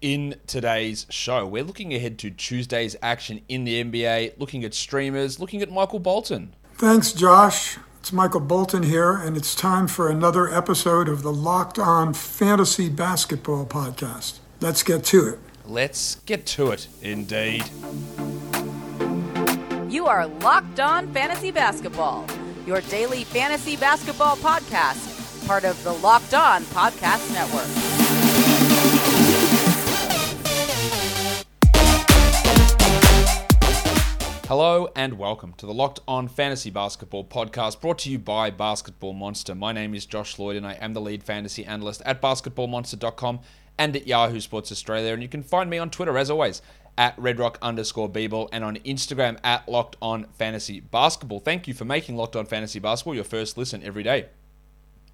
in today's show. We're looking ahead to Tuesday's action in the NBA, looking at streamers, looking at Michael Bolton. Thanks, Josh. It's Michael Bolton here, and it's time for another episode of the Locked On Fantasy Basketball Podcast. Let's get to it. Let's get to it, indeed. You are Locked On Fantasy Basketball, your daily fantasy basketball podcast, part of the Locked On Podcast Network. Hello and welcome to the Locked On Fantasy Basketball podcast brought to you by Basketball Monster. My name is Josh Lloyd and I am the lead fantasy analyst at basketballmonster.com and at Yahoo Sports Australia. And you can find me on Twitter as always at redrock underscore bball and on Instagram at Locked On Fantasy Basketball. Thank you for making Locked On Fantasy Basketball your first listen every day.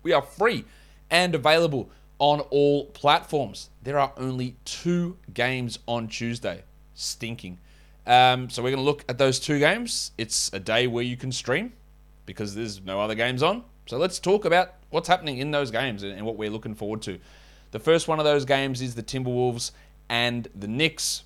We are free and available on all platforms. There are only two games on Tuesday. Stinking. Um, so we're going to look at those two games. It's a day where you can stream because there's no other games on. So let's talk about what's happening in those games and, and what we're looking forward to. The first one of those games is the Timberwolves and the Knicks.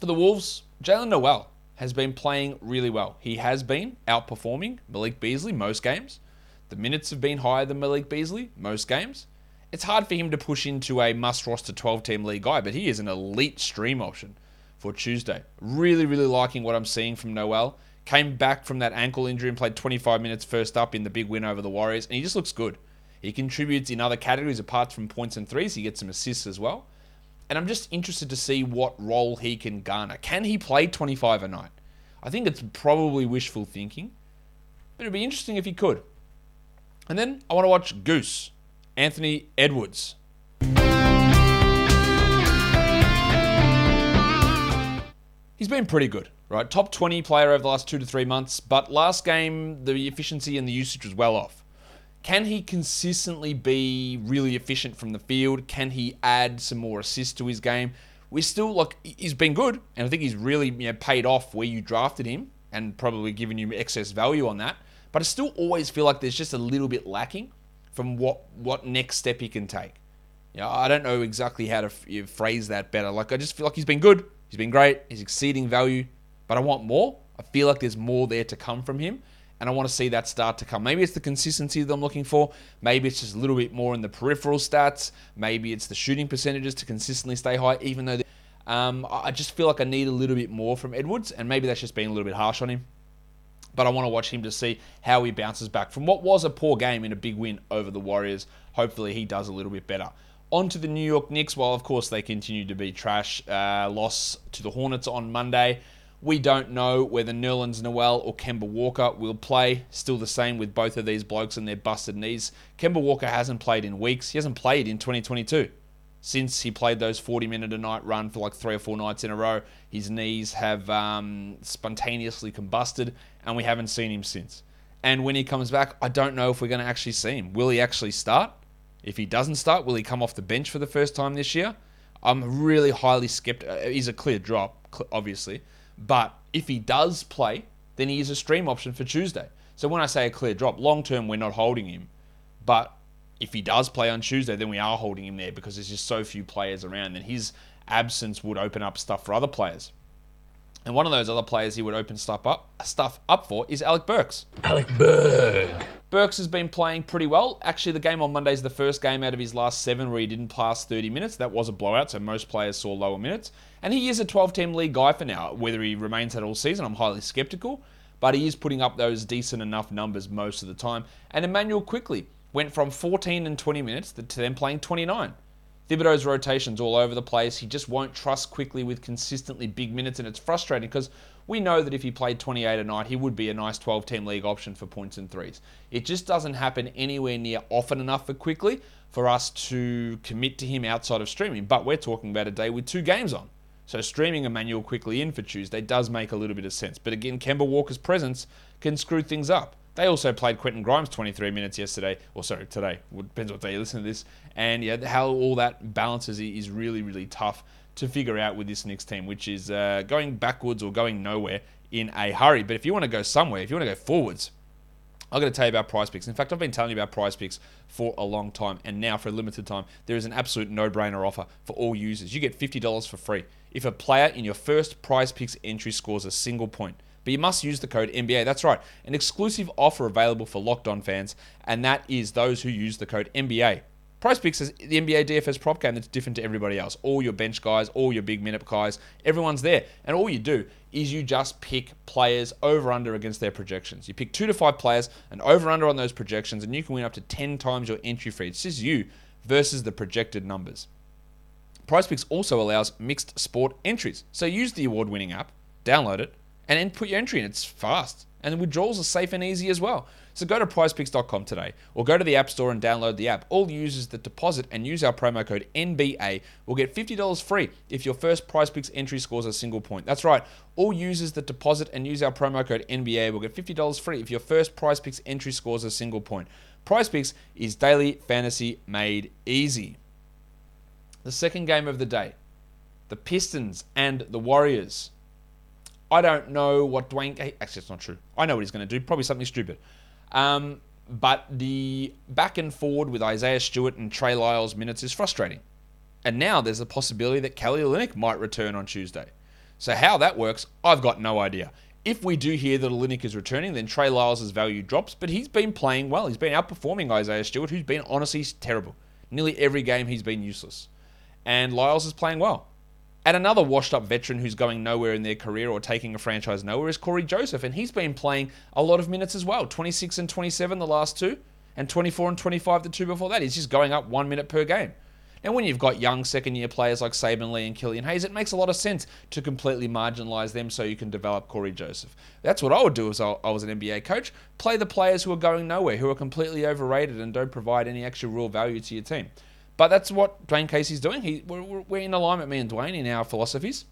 For the Wolves, Jaylen Nowell has been playing really well. He has been outperforming Malik Beasley most games. The minutes have been higher than Malik Beasley most games. It's hard for him to push into a must roster 12 team league guy, but he is an elite stream option for Tuesday. Really, really liking what I'm seeing from Nowell. Came back from that ankle injury and played 25 minutes first up in the big win over the Warriors, and he just looks good. He contributes in other categories apart from points and threes. He gets some assists as well. And I'm just interested to see what role he can garner. Can he play 25 a night? I think it's probably wishful thinking, but it'd be interesting if he could. And then I want to watch Goose, Anthony Edwards. He's been pretty good, right? Top 20 player over the last two to three months, but last game, the efficiency and the usage was well off. Can he consistently be really efficient from the field? Can he add some more assists to his game? We're still like he's been good, and I think he's really you know, paid off where you drafted him, and probably given you excess value on that. But I still always feel like there's just a little bit lacking from what what next step he can take. Know, I don't know exactly how to phrase that better. Like I just feel like he's been good. He's been great. He's exceeding value, but I want more. I feel like there's more there to come from him, and I want to see that start to come. Maybe it's the consistency that I'm looking for. Maybe it's just a little bit more in the peripheral stats. Maybe it's the shooting percentages to consistently stay high, even though. Um, I just feel like I need a little bit more from Edwards, and maybe that's just being a little bit harsh on him. But I want to watch him to see how he bounces back from what was a poor game in a big win over the Warriors. Hopefully, he does a little bit better. On to the New York Knicks. While, of course, they continue to be trash. Uh, loss to the Hornets on Monday. We don't know whether Nerlens Noel or Kemba Walker will play. Still the same with both of these blokes and their busted knees. Kemba Walker hasn't played in weeks. He hasn't played in 2022. Since he played those 40 minute a night run for like three or four nights in a row, his knees have um, spontaneously combusted, and we haven't seen him since. And when he comes back, I don't know if we're going to actually see him. Will he actually start? If he doesn't start, will he come off the bench for the first time this year? I'm really highly skeptical. Uh, he's a clear drop, obviously. But if he does play, then he is a stream option for Tuesday. So when I say a clear drop, long term, we're not holding him. But if he does play on Tuesday, then we are holding him there because there's just so few players around. And his absence would open up stuff for other players. And one of those other players he would open stuff up stuff up for is Alec Burks. Alec Burks. Burks has been playing pretty well. Actually, the game on Monday is the first game out of his last seven where he didn't pass 30 minutes. That was a blowout, so most players saw lower minutes. And he is a 12 team league guy for now. Whether he remains that all season, I'm highly skeptical. But he is putting up those decent enough numbers most of the time. And Immanuel Quickley went from 14 and 20 minutes to then playing 29. Thibodeau's rotations all over the place. He just won't trust Quickley with consistently big minutes, and it's frustrating because we know that if he played 28 a night, he would be a nice 12 team league option for points and threes. It just doesn't happen anywhere near often enough for Quickley for us to commit to him outside of streaming. But we're talking about a day with two games on. So streaming Immanuel Quickley in for Tuesday does make a little bit of sense. But again, Kemba Walker's presence can screw things up. They also played Quentin Grimes 23 minutes yesterday, or sorry, today. Depends what day you listen to this. And yeah, how all that balances is really, really tough to figure out with this Knicks team, which is uh, going backwards or going nowhere in a hurry. But if you want to go somewhere, if you want to go forwards, I'm going to tell you about Prize Picks. In fact, I've been telling you about Prize Picks for a long time, and now for a limited time, there is an absolute no-brainer offer for all users. You get $50 for free if a player in your first Prize Picks entry scores a single point. But you must use the code NBA. That's right, an exclusive offer available for Locked On fans, and that is those who use the code NBA. Picks is the NBA DFS prop game that's different to everybody else. All your bench guys, all your big minute guys, everyone's there. And all you do is you just pick players over under against their projections. You pick two to five players and over under on those projections, and you can win up to 10 times your entry fee. It's just you versus the projected numbers. Prize Picks also allows mixed sport entries. So use the award winning app, download it, and then put your entry in. It's fast. And the withdrawals are safe and easy as well. So go to prizepicks.com today or go to the App Store and download the app. All users that deposit and use our promo code NBA will get $50 free if your first PrizePicks entry scores a single point. That's right. All users that deposit and use our promo code NBA will get $50 free if your first PrizePicks entry scores a single point. PrizePicks is daily fantasy made easy. The second game of the day, the Pistons and the Warriors. I don't know what Dwane. Actually, it's not true. I know what he's going to do. Probably something stupid. Um, but the back and forward with Isaiah Stewart and Trey Lyles minutes is frustrating. And now there's a possibility that Kelly Olynyk might return on Tuesday. So how that works, I've got no idea. If we do hear that Olynyk is returning, then Trey Lyles' value drops, but he's been playing well. He's been outperforming Isaiah Stewart, who's been honestly terrible. Nearly every game he's been useless. And Lyles is playing well. And another washed up veteran who's going nowhere in their career or taking a franchise nowhere is Cory Joseph. And he's been playing a lot of minutes as well 26 and 27 the last two, and 24 and 25 the two before that. He's just going up one minute per game. Now, when you've got young second year players like Saben Lee and Killian Hayes, it makes a lot of sense to completely marginalize them so you can develop Cory Joseph. That's what I would do as I was an NBA coach. Play the players who are going nowhere, who are completely overrated and don't provide any extra real value to your team. But that's what Dwane Casey's doing. He, we're, we're in alignment, me and Dwane, in our philosophies.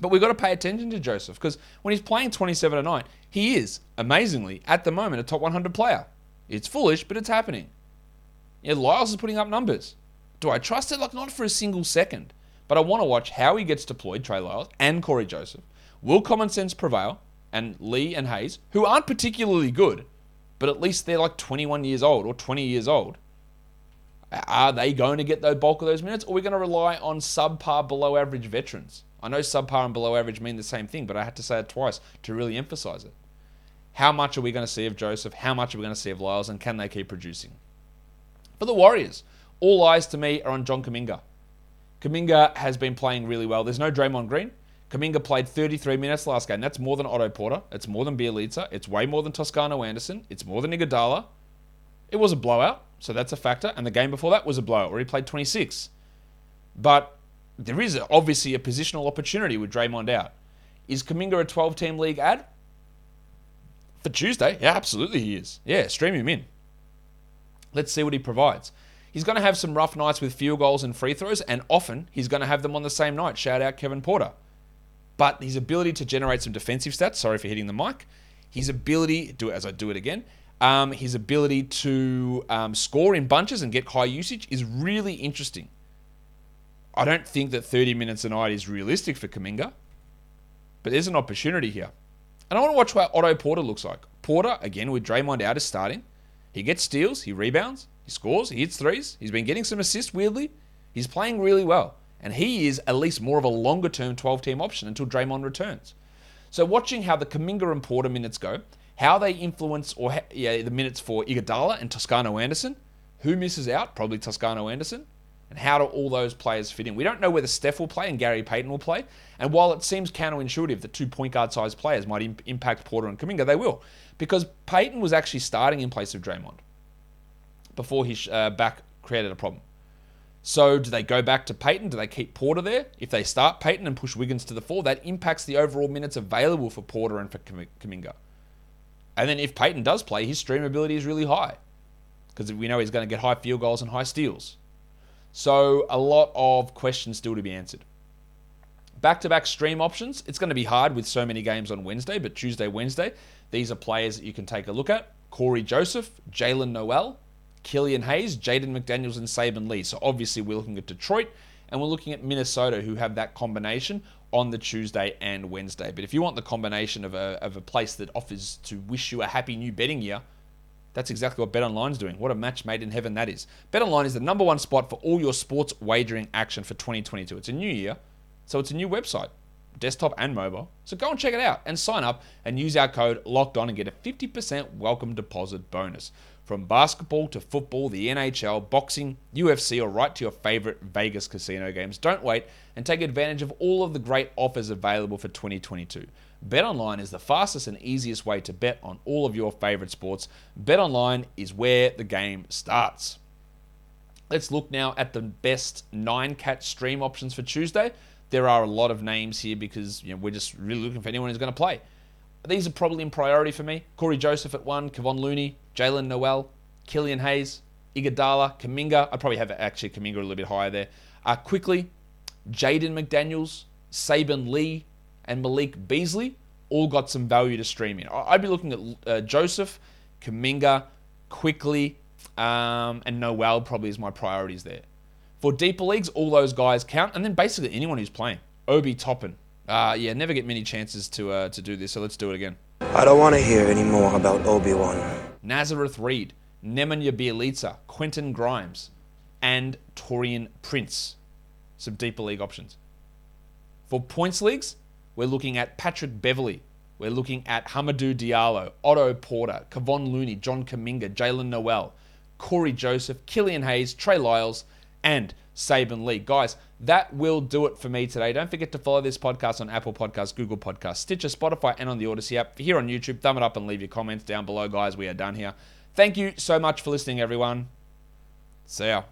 But we've got to pay attention to Joseph because when he's playing 27 a night, he is, amazingly, at the moment, a top 100 player. It's foolish, but it's happening. Yeah, Lyles is putting up numbers. Do I trust it? Like, not for a single second. But I want to watch how he gets deployed, Trey Lyles and Cory Joseph. Will common sense prevail? And Lee and Hayes, who aren't particularly good, but at least they're like 21 years old or 20 years old. Are they going to get the bulk of those minutes, or are we going to rely on subpar, below average veterans? I know subpar and below average mean the same thing, but I had to say it twice to really emphasize it. How much are we going to see of Joseph? How much are we going to see of Lyles? And can they keep producing? For the Warriors, all eyes to me are on John Kuminga. Kuminga has been playing really well. There's no Draymond Green. Kuminga played 33 minutes last game. That's more than Otto Porter. It's more than Bjelica. It's way more than Toscano Anderson. It's more than Iguodala. It was a blowout, so that's a factor. And the game before that was a blowout where he played 26. But there is obviously a positional opportunity with Draymond out. Is Kuminga a 12 team league ad? For Tuesday? Yeah, absolutely he is. Yeah, stream him in. Let's see what he provides. He's going to have some rough nights with field goals and free throws, and often he's going to have them on the same night. Shout out Kevin Porter. But his ability to generate some defensive stats, sorry for hitting the mic, his ability, do as I do it again, um, his ability to um, score in bunches and get high usage is really interesting. I don't think that 30 minutes a night is realistic for Kuminga, but there's an opportunity here. And I want to watch what Otto Porter looks like. Porter, again, with Draymond out, is starting. He gets steals, he rebounds, he scores, he hits threes. He's been getting some assists, weirdly. He's playing really well. And he is at least more of a longer term 12 team option until Draymond returns. So, watching how the Kuminga and Porter minutes go, how they influence or yeah, the minutes for Iguodala and Toscano Anderson. Who misses out? Probably Toscano Anderson. And how do all those players fit in? We don't know whether Steph will play and Gary Payton will play. And while it seems counterintuitive that two point guard sized players might imp- impact Porter and Kuminga, they will. Because Payton was actually starting in place of Draymond before his uh, back created a problem. So do they go back to Payton? Do they keep Porter there? If they start Payton and push Wiggins to the four, that impacts the overall minutes available for Porter and for Kuminga. And then if Payton does play, his stream ability is really high because we know he's going to get high field goals and high steals. So a lot of questions still to be answered. Back to back stream options. It's going to be hard with so many games on Wednesday, but Tuesday, Wednesday, these are players that you can take a look at. Cory Joseph, Jaylen Nowell, Killian Hayes, Jaden McDaniels, and Saben Lee. So obviously we're looking at Detroit and we're looking at Minnesota, who have that combination on the Tuesday and Wednesday. But if you want the combination of a, of a place that offers to wish you a happy new betting year, That's exactly what BetOnline is doing. What a match made in heaven that is. BetOnline is the number one spot for all your sports wagering action for 2022. It's a new year, so it's a new website, desktop and mobile. So go and check it out and sign up and use our code locked on and get a 50% welcome deposit bonus. From basketball to football, the NHL, boxing, UFC, or right to your favorite Vegas casino games, don't wait and take advantage of all of the great offers available for 2022. BetOnline is the fastest and easiest way to bet on all of your favorite sports. BetOnline is where the game starts. Let's look now at the best nine cat stream options for Tuesday. There are a lot of names here because you know, we're just really looking for anyone who's going to play. These are probably in priority for me. Cory Joseph at one, Kevon Looney, Jaylen Nowell, Killian Hayes, Iguodala, Kuminga. I'd probably have actually Kuminga a little bit higher there. Uh, Quickley, Jaden McDaniels, Saben Lee, and Malik Beasley all got some value to stream in. I'd be looking at uh, Joseph, Kuminga, Quickley, um, and Nowell probably is my priorities there. For deeper leagues, all those guys count, and then basically anyone who's playing. Obi Toppin, uh, yeah, never get many chances to uh, to do this, so let's do it again. I don't want to hear any more about Obi Wan. Nazareth Reid, Nemanja Bjelica, Quentin Grimes, and Taurean Prince. Some deeper league options. For points leagues, we're looking at Patrick Beverley. We're looking at Hamidou Diallo, Otto Porter, Kevon Looney, John Kuminga, Jaylen Nowell, Cory Joseph, Killian Hayes, Trey Lyles, and Saben Lee. Guys, that will do it for me today. Don't forget to follow this podcast on Apple Podcasts, Google Podcasts, Stitcher, Spotify, and on the Odyssey app. Here on YouTube, thumb it up and leave your comments down below, guys. We are done here. Thank you so much for listening, everyone. See ya.